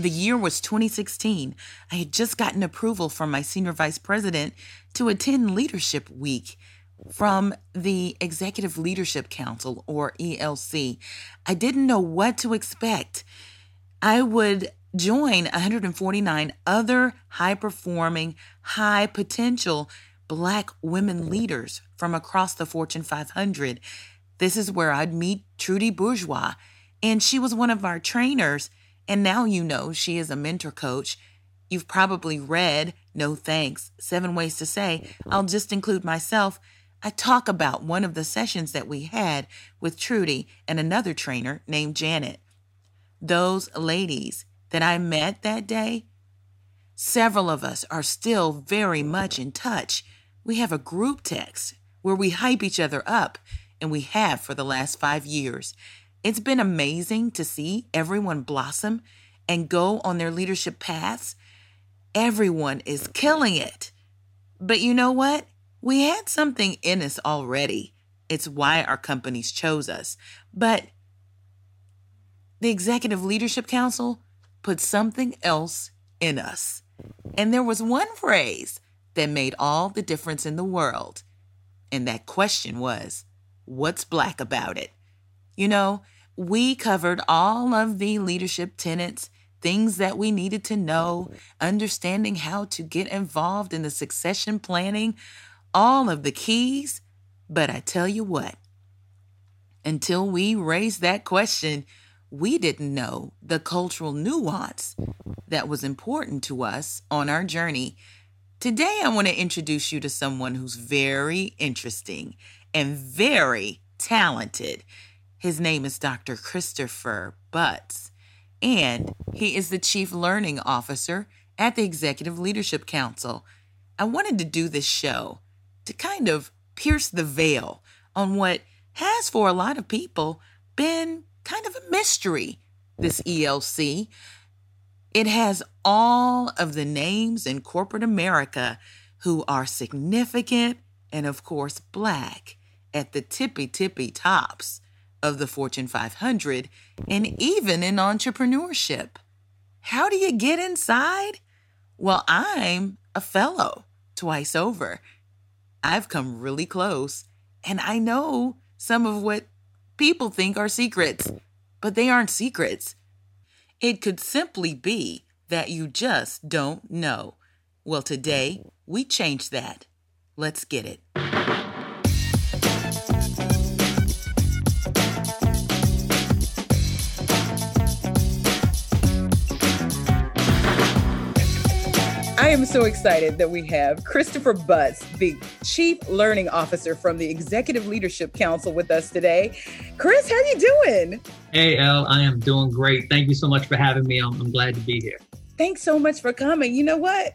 The year was 2016. I had just gotten approval from my senior vice president to attend Leadership Week from the Executive Leadership Council, or ELC. I didn't know what to expect. I would join 149 other high performing, high potential Black women leaders from across the Fortune 500. This is where I'd meet Trudy Bourgeois, and she was one of our trainers and now you know she is a mentor coach. You've probably read No Thanks, Seven Ways to Say. Mm-hmm. I'll just include myself. I talk about one of the sessions that we had with Trudy and another trainer named Janet. Those ladies that I met that day, several of us are still very much in touch. We have a group text where we hype each other up, and we have for the last five years. It's been amazing to see everyone blossom and go on their leadership paths. Everyone is killing it. But you know what? We had something in us already. It's why our companies chose us. But the Executive Leadership Council put something else in us. And there was one phrase that made all the difference in the world. And that question was, what's black about it? You know, we covered all of the leadership tenets, things that we needed to know, understanding how to get involved in the succession planning, all of the keys. But I tell you what, until we raised that question, we didn't know the cultural nuance that was important to us on our journey. Today, I want to introduce you to someone who's very interesting and very talented. His name is Dr. Christopher Butts, and he is the Chief Learning Officer at the Executive Leadership Council. I wanted to do this show to kind of pierce the veil on what has, for a lot of people, been kind of a mystery this ELC. It has all of the names in corporate America who are significant and, of course, black at the tippy tippy tops of the Fortune 500 and even in entrepreneurship. How do you get inside? Well, I'm a fellow twice over. I've come really close, and I know some of what people think are secrets, but they aren't secrets. It could simply be that you just don't know. Well, today we change that. Let's get it. I am so excited that we have Christopher Butts, the Chief Learning Officer from the Executive Leadership Council with us today. Chris, how are you doing? Hey, El, I am doing great. Thank you so much for having me. I'm, I'm glad to be here. Thanks so much for coming. You know what?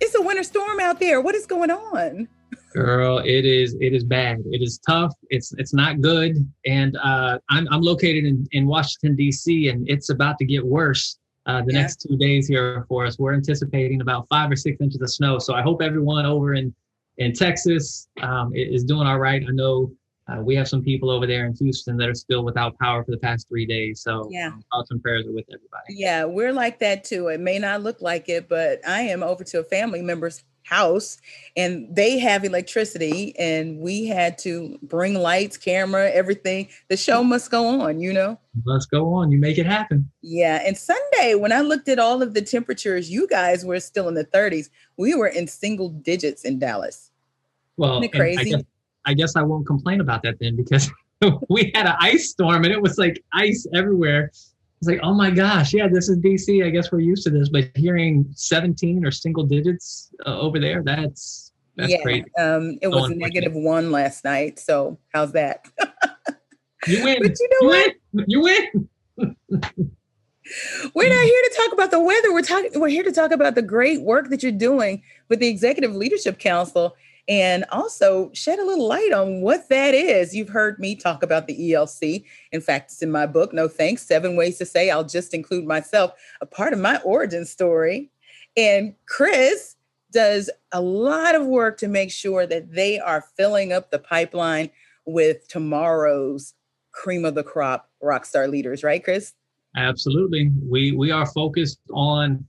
It's a winter storm out there. What is going on? Girl, it is it is bad. It is tough. It's it's not good. And uh, I'm I'm located in in Washington D.C. and it's about to get worse uh, the yeah. next two days here for us. We're anticipating about five or six inches of snow. So I hope everyone over in in Texas um, is doing all right. I know uh, we have some people over there in Houston that are still without power for the past three days. So yeah, um, thoughts and prayers are with everybody. Yeah, we're like that too. It may not look like it, but I am over to a family member's house and they have electricity and we had to bring lights camera everything. The show must go on you know? Must go on. You make it happen. Yeah and sunday when i looked at all of the temperatures you guys were still in the 30s we were in single digits in dallas. Well crazy I guess, I guess i won't complain about that then because we had an ice storm and it was like ice everywhere it's like, oh my gosh, yeah, this is DC. I guess we're used to this, but hearing 17 or single digits uh, over there, that's that's yeah, crazy. Um, it so was negative one last night. So how's that? you win. But you know you what? Win. You win. we're not here to talk about the weather. We're talking. We're here to talk about the great work that you're doing with the Executive Leadership Council, and also shed a little light on what that is. You've heard me talk about the ELC. In fact, it's in my book. No thanks. Seven ways to say I'll just include myself. A part of my origin story, and Chris does a lot of work to make sure that they are filling up the pipeline with tomorrow's cream of the crop rock star leaders. Right, Chris? Absolutely. We we are focused on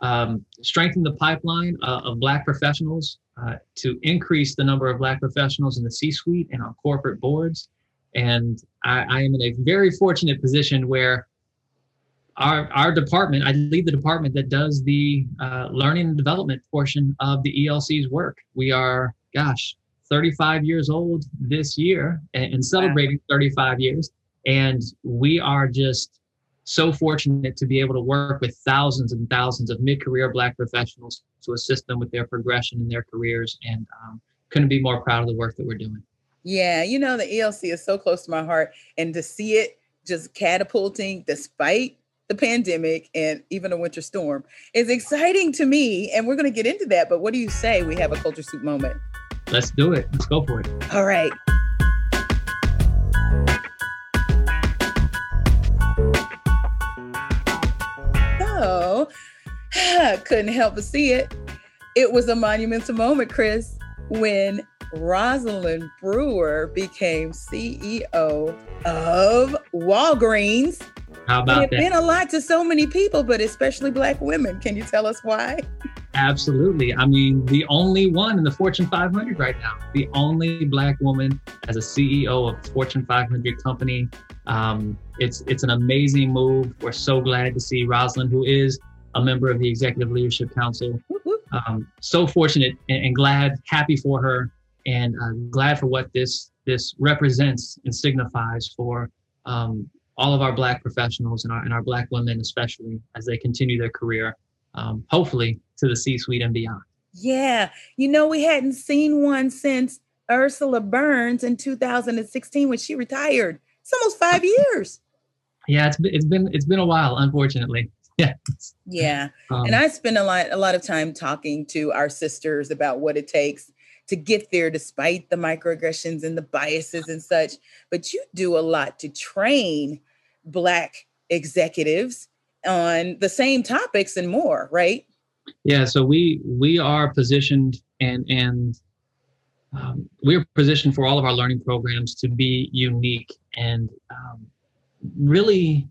um, strengthening the pipeline uh, of Black professionals uh, to increase the number of Black professionals in the C-suite and on corporate boards. And I, I am in a very fortunate position where our our department, I lead the department that does the uh, learning and development portion of the ELC's work. We are, gosh, 35 years old this year and, and celebrating wow. 35 years. And we are just so fortunate to be able to work with thousands and thousands of mid-career Black professionals to assist them with their progression in their careers, and um, couldn't be more proud of the work that we're doing. Yeah, you know the ELC is so close to my heart, and to see it just catapulting despite the pandemic and even a winter storm is exciting to me. And we're going to get into that. But what do you say we have a culture soup moment? Let's do it. Let's go for it. All right. couldn't help but see it. It was a monumental moment, Chris, when Rosalind Brewer became CEO of Walgreens. How about that? it that? been a lot to so many people, but especially Black women. Can you tell us why? Absolutely. I mean, the only one in the Fortune 500 right now, the only Black woman as a CEO of a Fortune 500 company. Um, it's it's an amazing move. We're so glad to see Rosalind, who is a member of the Executive Leadership Council. Um, so fortunate and, and, glad, happy for her, and uh, glad for what this this represents and signifies for um, all of our Black professionals and our and our Black women, especially as they continue their career, um, hopefully to the C-suite and beyond. Yeah, you know, we hadn't seen one since Ursula Burns in 2016 when she retired. It's almost five years. Yeah, it's been, it's been it's been a while, unfortunately. Yeah. Yeah. Um, and I spend a lot a lot of time talking to our sisters about what it takes to get there despite the microaggressions and the biases and such. But you do a lot to train black executives on the same topics and more, right? Yeah, so we we are positioned and and um, we're positioned for all of our learning programs to be unique and um, really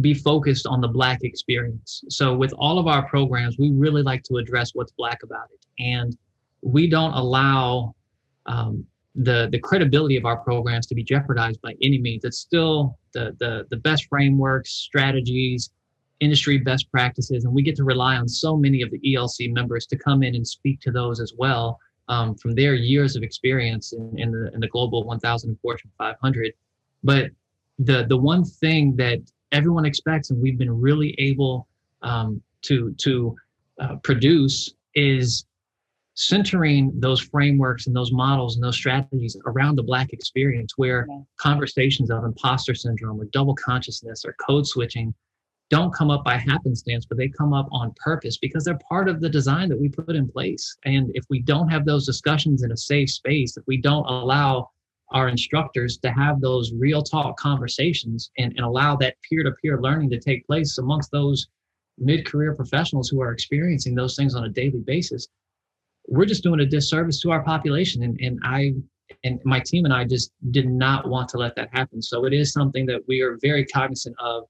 be focused on the Black experience. So, with all of our programs, we really like to address what's Black about it. And we don't allow um, the, the credibility of our programs to be jeopardized by any means. It's still the, the, the best frameworks, strategies, industry best practices, and we get to rely on so many of the ELC members to come in and speak to those as well um, from their years of experience in, in, the, in the global 1000 Fortune 500. But the the one thing that everyone expects and we've been really able um, to to uh, produce is centering those frameworks and those models and those strategies around the black experience where yeah. conversations of imposter syndrome or double consciousness or code switching don't come up by happenstance but they come up on purpose because they're part of the design that we put in place and if we don't have those discussions in a safe space if we don't allow our instructors to have those real talk conversations and, and allow that peer-to-peer learning to take place amongst those mid-career professionals who are experiencing those things on a daily basis. We're just doing a disservice to our population and, and i and my team and i just did not want to let that happen. So it is something that we are very cognizant of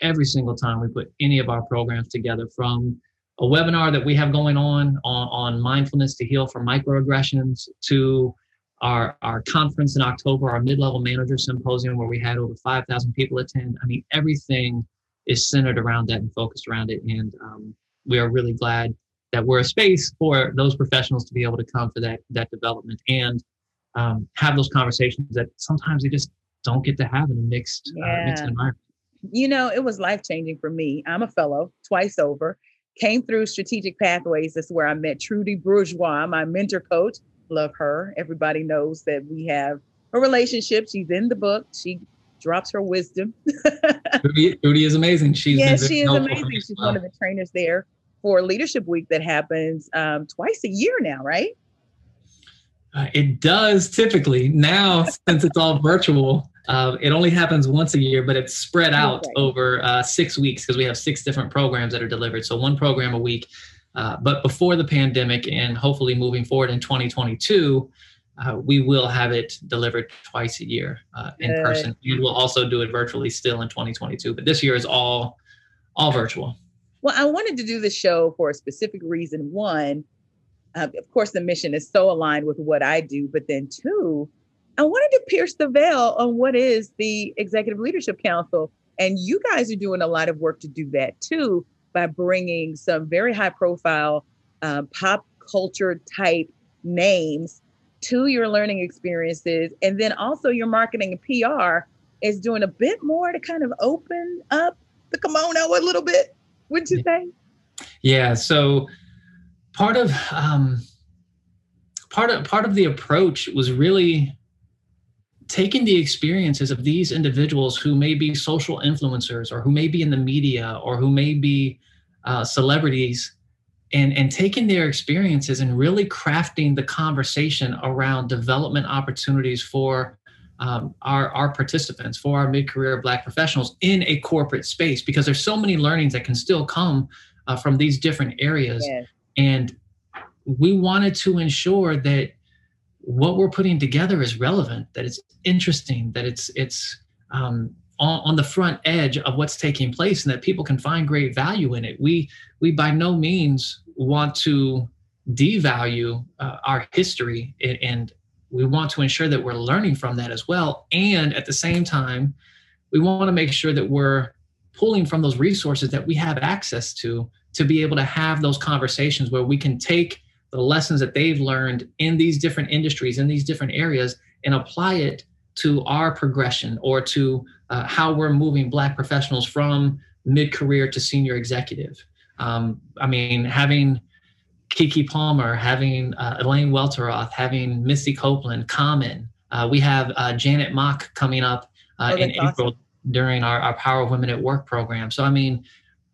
every single time we put any of our programs together from a webinar that we have going on on, on mindfulness to heal from microaggressions to our, our conference in October, our mid-level manager symposium where we had over 5,000 people attend. I mean, everything is centered around that and focused around it. And um, we are really glad that we're a space for those professionals to be able to come for that, that development and um, have those conversations that sometimes they just don't get to have in a mixed, yeah. uh, mixed environment. You know, it was life changing for me. I'm a fellow twice over, came through strategic pathways. That's where I met Trudy Bourgeois, my mentor coach love her. Everybody knows that we have a relationship. She's in the book. She drops her wisdom. Trudy, is amazing. She's yeah, she is amazing. She's one of the trainers there for Leadership Week that happens um, twice a year now, right? Uh, it does typically now since it's all virtual. Uh, it only happens once a year, but it's spread out okay. over uh, six weeks because we have six different programs that are delivered. So one program a week. Uh, but before the pandemic, and hopefully moving forward in 2022, uh, we will have it delivered twice a year uh, in Good. person, and we'll also do it virtually still in 2022. But this year is all all virtual. Well, I wanted to do the show for a specific reason. One, uh, of course, the mission is so aligned with what I do, but then two, I wanted to pierce the veil on what is the Executive Leadership Council. And you guys are doing a lot of work to do that too by bringing some very high profile um, pop culture type names to your learning experiences. And then also your marketing and PR is doing a bit more to kind of open up the kimono a little bit, wouldn't you say? Yeah. So part of um, part of part of the approach was really taking the experiences of these individuals who may be social influencers or who may be in the media or who may be uh, celebrities and, and taking their experiences and really crafting the conversation around development opportunities for um, our, our participants, for our mid-career Black professionals in a corporate space, because there's so many learnings that can still come uh, from these different areas. Yes. And we wanted to ensure that what we're putting together is relevant, that it's interesting, that it's it's um, on, on, the front edge of what's taking place, and that people can find great value in it. We we by no means want to devalue uh, our history, and, and we want to ensure that we're learning from that as well. And at the same time, we want to make sure that we're pulling from those resources that we have access to to be able to have those conversations where we can take the lessons that they've learned in these different industries, in these different areas, and apply it to our progression or to uh, how we're moving Black professionals from mid career to senior executive. Um, I mean, having Keke Palmer, having uh, Elaine Welteroth, having Misty Copeland, Common. Uh, we have uh, Janet Mock coming up uh, oh, in awesome. April during our, our Power of Women at Work program. So, I mean,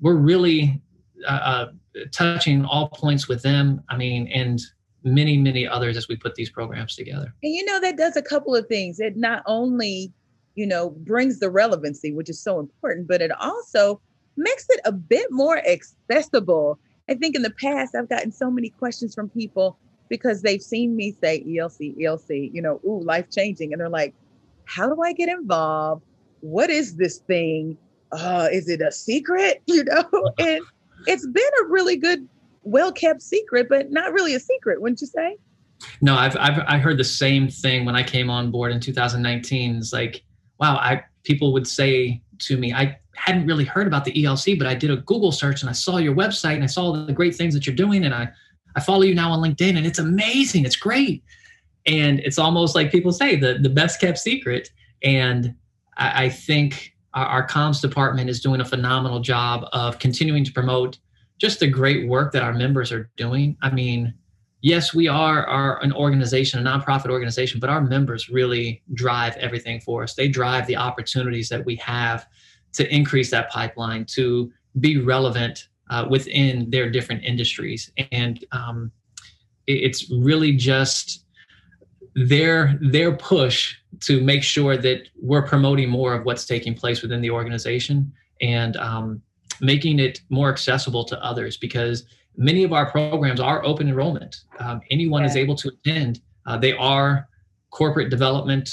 we're really uh, uh, touching all points with them. I mean, and many, many others as we put these programs together. And you know, that does a couple of things. It not only, you know, brings the relevancy, which is so important, but it also makes it a bit more accessible. I think in the past, I've gotten so many questions from people because they've seen me say ELC, ELC, you know, ooh, life changing. And they're like, how do I get involved? What is this thing? Uh, is it a secret? You know, and it's been a really good, well kept secret, but not really a secret, wouldn't you say? No, I've, I've I heard the same thing when I came on board in 2019. It's like, wow, I people would say to me, I hadn't really heard about the ELC, but I did a Google search and I saw your website and I saw the great things that you're doing, and I I follow you now on LinkedIn, and it's amazing. It's great, and it's almost like people say the the best kept secret. And I, I think our, our comms department is doing a phenomenal job of continuing to promote just the great work that our members are doing. I mean, yes, we are, are an organization, a nonprofit organization, but our members really drive everything for us. They drive the opportunities that we have to increase that pipeline, to be relevant uh, within their different industries. And um, it, it's really just their their push to make sure that we're promoting more of what's taking place within the organization and um, making it more accessible to others because many of our programs are open enrollment. Um, anyone yeah. is able to attend. Uh, they are corporate development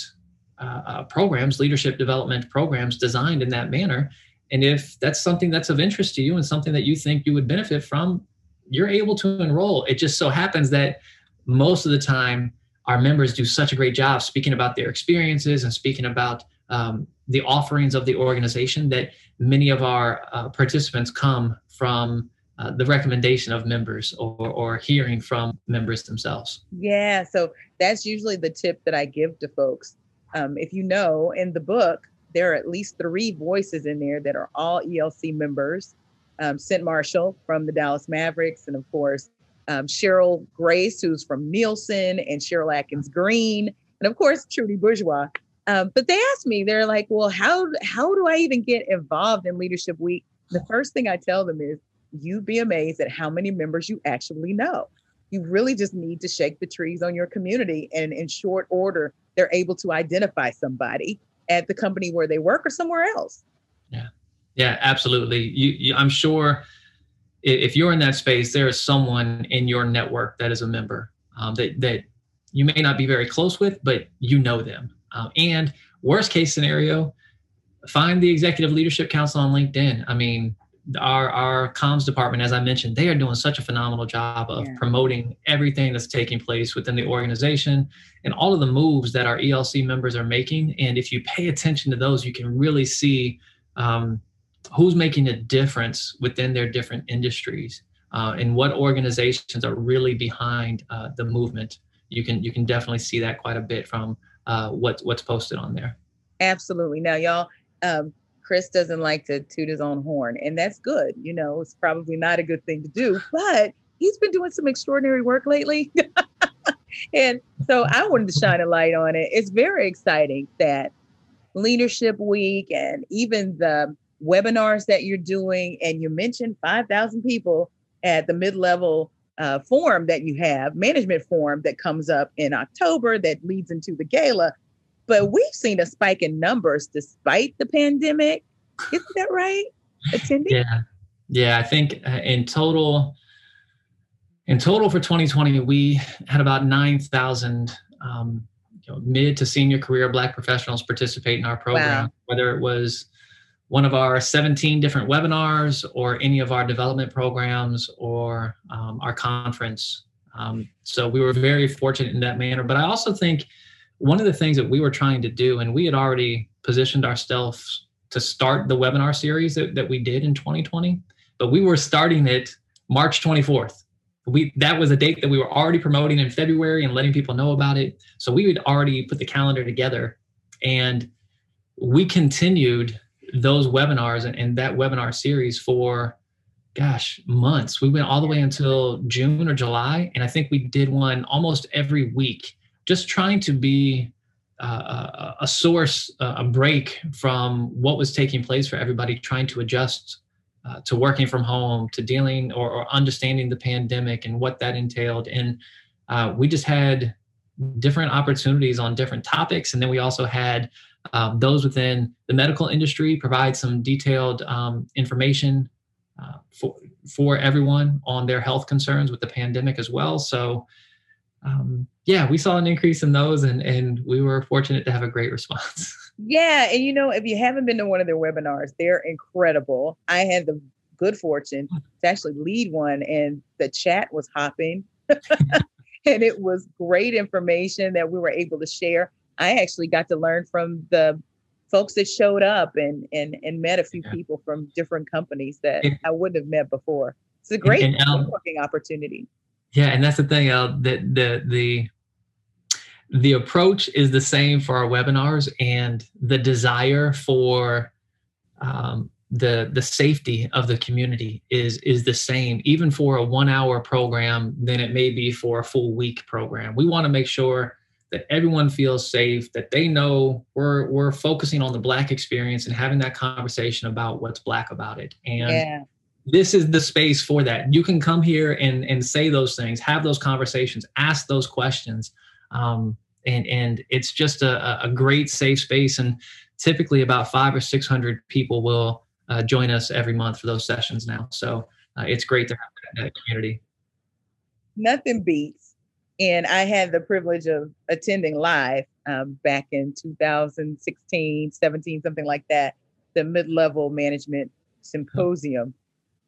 uh, uh, programs, leadership development programs designed in that manner. And if that's something that's of interest to you and something that you think you would benefit from, you're able to enroll. It just so happens that most of the time, our members do such a great job speaking about their experiences and speaking about um, the offerings of the organization that many of our uh, participants come from uh, the recommendation of members or, or hearing from members themselves. Yeah, so that's usually the tip that I give to folks. Um, if you know, in the book, there are at least three voices in there that are all ELC members. Um, Cynt Marshall from the Dallas Mavericks, and of course, um, Cheryl Grace, who's from Nielsen, and Cheryl Atkins Green, and of course, Trudy Bourgeois, Um, but they asked me, they're like, well, how how do I even get involved in Leadership Week? The first thing I tell them is, you'd be amazed at how many members you actually know. You really just need to shake the trees on your community, and in short order, they're able to identify somebody at the company where they work or somewhere else. Yeah, yeah, absolutely. You, you I'm sure if you're in that space, there is someone in your network that is a member um, that that you may not be very close with, but you know them. Um, and worst case scenario, find the executive leadership council on LinkedIn. I mean, our our comms department, as I mentioned, they are doing such a phenomenal job of yeah. promoting everything that's taking place within the organization and all of the moves that our ELC members are making. And if you pay attention to those, you can really see um, who's making a difference within their different industries uh, and what organizations are really behind uh, the movement. You can you can definitely see that quite a bit from uh, what, what's posted on there. Absolutely. Now, y'all, um, Chris doesn't like to toot his own horn, and that's good. You know, it's probably not a good thing to do, but he's been doing some extraordinary work lately. and so I wanted to shine a light on it. It's very exciting that Leadership Week and even the webinars that you're doing, and you mentioned 5,000 people at the mid level uh, forum that you have, management forum that comes up in October that leads into the gala. But we've seen a spike in numbers despite the pandemic. Isn't that right? Attending? Yeah. Yeah. I think uh, in total, in total for 2020, we had about 9,000 um, you know, mid to senior career Black professionals participate in our program, wow. whether it was one of our 17 different webinars or any of our development programs or um, our conference. Um, so we were very fortunate in that manner. But I also think one of the things that we were trying to do, and we had already positioned ourselves to start the webinar series that, that we did in 2020, but we were starting it March 24th. We that was a date that we were already promoting in February and letting people know about it. So we had already put the calendar together and we continued those webinars and, and that webinar series for gosh months. We went all the way until june or july and i think we did one almost every week just trying to be uh, a, a source uh, a break from what was taking place for everybody trying to adjust uh, to working from home to dealing or, or, understanding the pandemic and what that entailed. And uh, we just had different opportunities on different topics and then we also had um, those within the medical industry provide some detailed um, information uh, for for everyone on their health concerns with the pandemic as well. So, um, yeah, we saw an increase in those, and and we were fortunate to have a great response. Yeah, and you know, if you haven't been to one of their webinars, they're incredible. I had the good fortune to actually lead one, and the chat was hopping. and it was great information that we were able to share. I actually got to learn from the folks that showed up and and and met a few yeah. people from different companies that I wouldn't have met before. It's a great and, and, networking opportunity. Yeah, and that's the thing. The the the the approach is the same for our webinars, and the desire for um, the the safety of the community is is the same even for a one hour program than it may be for a full week program we want to make sure that everyone feels safe, that they know we're we're focusing on the black experience and having that conversation about what's black about it. And yeah. this is the space for that. You can come here and and say those things, have those conversations, ask those questions. Um, and and it's just a, a great safe space. And typically about five or six hundred people will uh, join us every month for those sessions now. So uh, it's great to have that community. Nothing beats and I had the privilege of attending live um, back in 2016, 17, something like that, the mid level management symposium.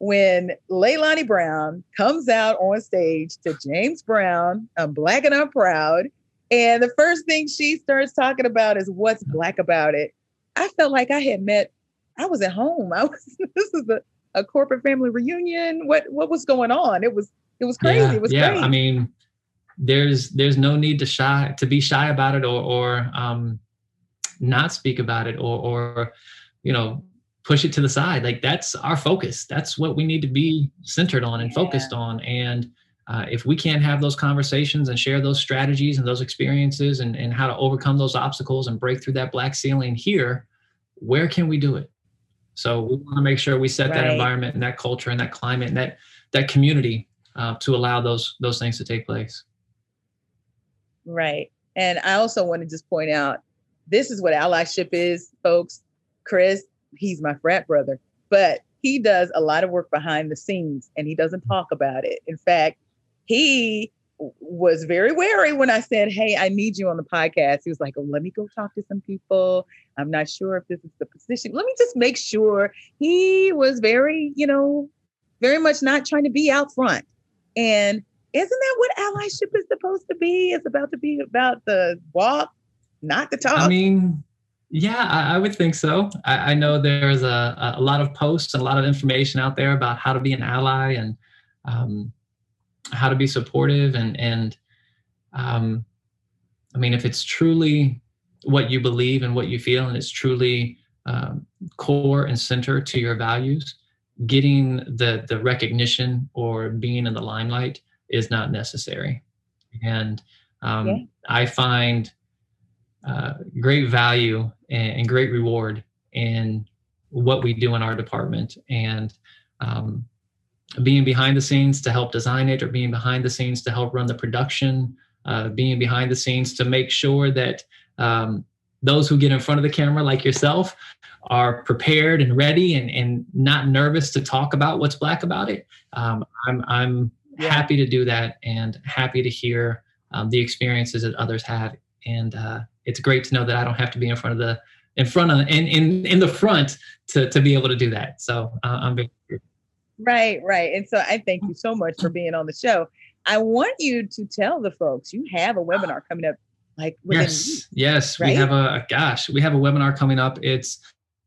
When Leilani Brown comes out on stage to James Brown, I'm Black and I'm Proud. And the first thing she starts talking about is what's Black about it. I felt like I had met, I was at home. I was, this is a, a corporate family reunion. What, what was going on? It was, it was crazy. Yeah, it was yeah. Great. I mean, there's there's no need to shy to be shy about it or or um, not speak about it or or you know push it to the side like that's our focus that's what we need to be centered on and yeah. focused on and uh, if we can't have those conversations and share those strategies and those experiences and, and how to overcome those obstacles and break through that black ceiling here, where can we do it? So we want to make sure we set right. that environment and that culture and that climate and that that community uh, to allow those those things to take place. Right. And I also want to just point out this is what allyship is, folks. Chris, he's my frat brother, but he does a lot of work behind the scenes and he doesn't talk about it. In fact, he was very wary when I said, Hey, I need you on the podcast. He was like, Oh, let me go talk to some people. I'm not sure if this is the position. Let me just make sure. He was very, you know, very much not trying to be out front. And isn't that what allyship is supposed to be? It's about to be about the walk, not the talk. I mean, yeah, I, I would think so. I, I know there's a, a lot of posts and a lot of information out there about how to be an ally and um, how to be supportive and and um, I mean, if it's truly what you believe and what you feel, and it's truly um, core and center to your values, getting the the recognition or being in the limelight is not necessary. And um, yeah. I find uh, great value and, and, great reward in what we do in our department. And um, being behind the scenes to help design it or being behind the scenes to help run the production uh, being behind the scenes to make sure that um, those who get in front of the camera like yourself are prepared and ready and, and not nervous to talk about what's black about it um, i'm, I'm yeah. happy to do that and happy to hear um, the experiences that others have and uh, it's great to know that i don't have to be in front of the in front of in in, in the front to, to be able to do that so uh, i'm very Right, right. And so I thank you so much for being on the show. I want you to tell the folks you have a webinar coming up like yes yes right? we have a gosh we have a webinar coming up it's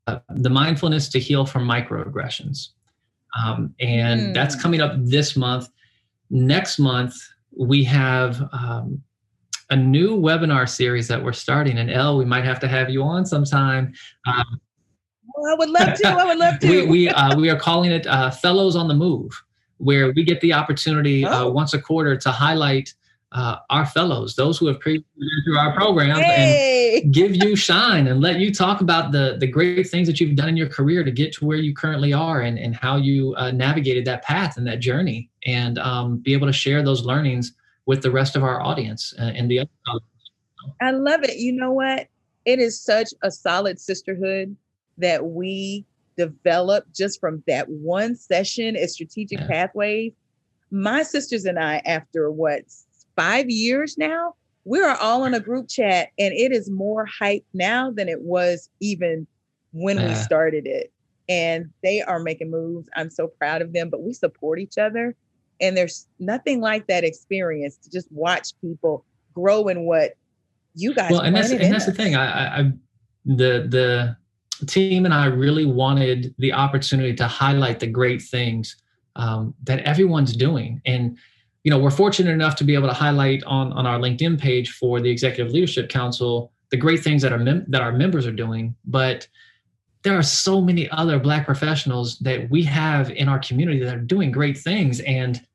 uh, the mindfulness to heal from microaggressions um, and mm. that's coming up this month next month we have um, a new webinar series that we're starting and Elle we might have to have you on sometime um, I would love to. I would love to. we we, uh, we are calling it uh, Fellows on the Move, where we get the opportunity uh, oh. uh, once a quarter to highlight uh, our fellows, those who have previously been through our program, hey. and give you shine and let you talk about the the great things that you've done in your career to get to where you currently are, and and how you uh, navigated that path and that journey, and um, be able to share those learnings with the rest of our audience and the other. I love it. You know what? It is such a solid sisterhood that we developed just from that one session at strategic yeah. pathways. My sisters and I, after what, five years now, we are all in a group chat and it is more hype now than it was even when yeah. we started it. And they are making moves. I'm so proud of them, but we support each other. And there's nothing like that experience to just watch people grow in what you guys. Well, and that's and that's us. the thing. I, I the the team and I really wanted the opportunity to highlight the great things um, that everyone's doing. And, you know, we're fortunate enough to be able to highlight on, on our LinkedIn page for the Executive Leadership Council the great things that our mem- that our members are doing. But there are so many other Black professionals that we have in our community that are doing great things, and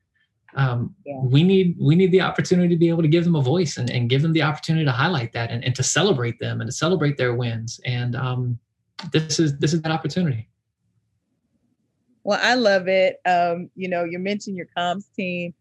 um, yeah. we need we need the opportunity to be able to give them a voice and, and give them the opportunity to highlight that and, and to celebrate them and to celebrate their wins. And um, this is this is that opportunity. Well, I love it. Um, you know, you mentioned your comms team.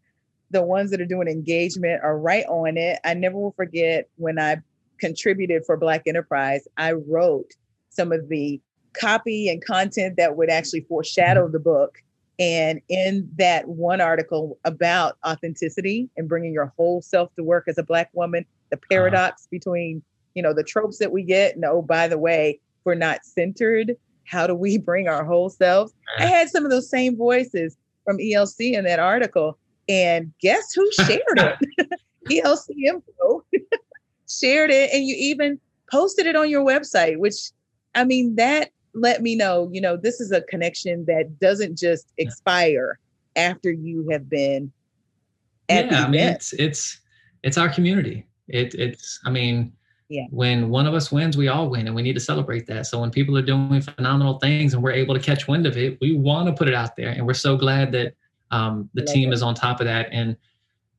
The ones that are doing engagement are right on it. I never will forget when I contributed for Black Enterprise, I wrote some of the copy and content that would actually foreshadow mm-hmm. the book. And in that one article about authenticity and bringing your whole self to work as a Black woman, the uh-huh. paradox uh-huh. between, you know, the tropes that we get. And oh, by the way, we're not centered, how do we bring our whole selves? I had some of those same voices from ELC in that article. And guess who shared it? ELC Info shared it. And you even posted it on your website, which I mean, that let me know, you know, this is a connection that doesn't just expire after you have been yeah, I mean, it's it's it's our community. It it's I mean, yeah. when one of us wins, we all win, and we need to celebrate that. So when people are doing phenomenal things and we're able to catch wind of it, we want to put it out there, and we're so glad that um, the team it. is on top of that. And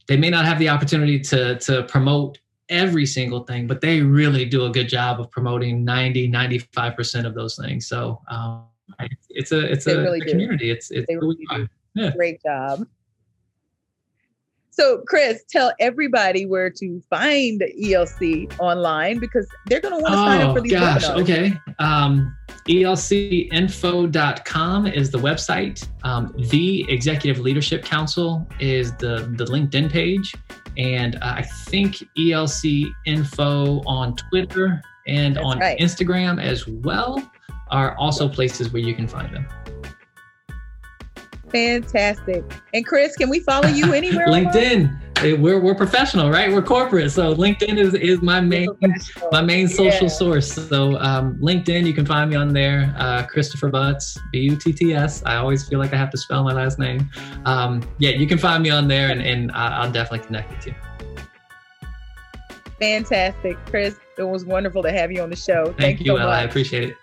they may not have the opportunity to to promote every single thing, but they really do a good job of promoting 90, 95% of those things. So um, it's a it's a, really a community. It's it's really yeah. great job. So, Chris, tell everybody where to find ELC online because they're going to want to oh, sign up for these gosh, webinars. Okay. Um, ELCinfo.com is the website. Um, the Executive Leadership Council is the, the LinkedIn page. And uh, I think ELC Info on Twitter and That's on right. Instagram as well are also places where you can find them. Fantastic. And Chris, can we follow you anywhere? LinkedIn. We're, we're professional, right? We're corporate. So LinkedIn is, is my main my main social yeah. source. So um, LinkedIn, you can find me on there. Uh, Christopher Butts, B U T T S. I always feel like I have to spell my last name. Um, yeah, you can find me on there, and, and I'll definitely connect with you. Fantastic, Chris. It was wonderful to have you on the show. Thank, Thank you, so Ella. I appreciate it.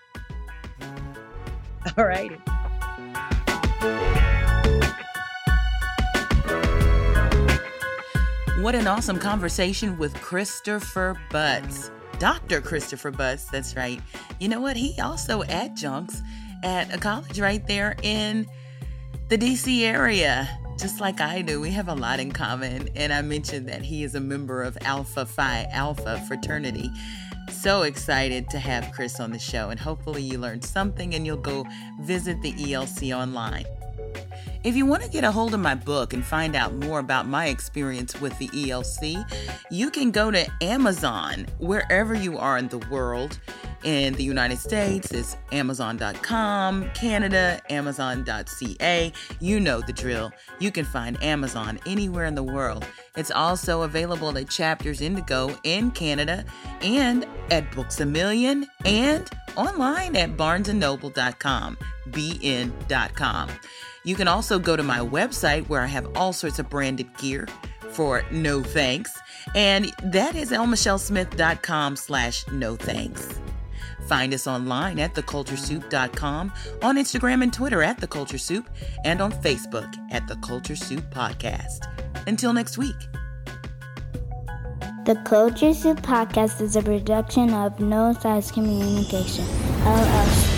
All righty. What an awesome conversation with Christopher Butts. Dr. Christopher Butts, that's right. You know what? He also adjuncts at a college right there in the DC area, just like I do. We have a lot in common. And I mentioned that he is a member of Alpha Phi Alpha fraternity. So excited to have Chris on the show, and hopefully, you learned something and you'll go visit the ELC online. If you want to get a hold of my book and find out more about my experience with the ELC, you can go to Amazon wherever you are in the world. In the United States, it's Amazon.com, Canada, Amazon.ca. You know the drill. You can find Amazon anywhere in the world. It's also available at Chapters Indigo in Canada and at Books a Million and online at barnesandnoble.com, bn.com. You can also go to my website where I have all sorts of branded gear for no thanks, and that is elmichellesmith.com slash no thanks. Find us online at theculturesoup.com, on Instagram and Twitter at The Culture Soup, and on Facebook at The Culture Soup Podcast. Until next week. The Culture Soup Podcast is a production of No Silos Communication, LLC.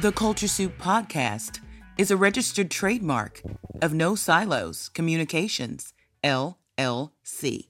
The Culture Soup podcast is a registered trademark of No Silos Communications, LLC.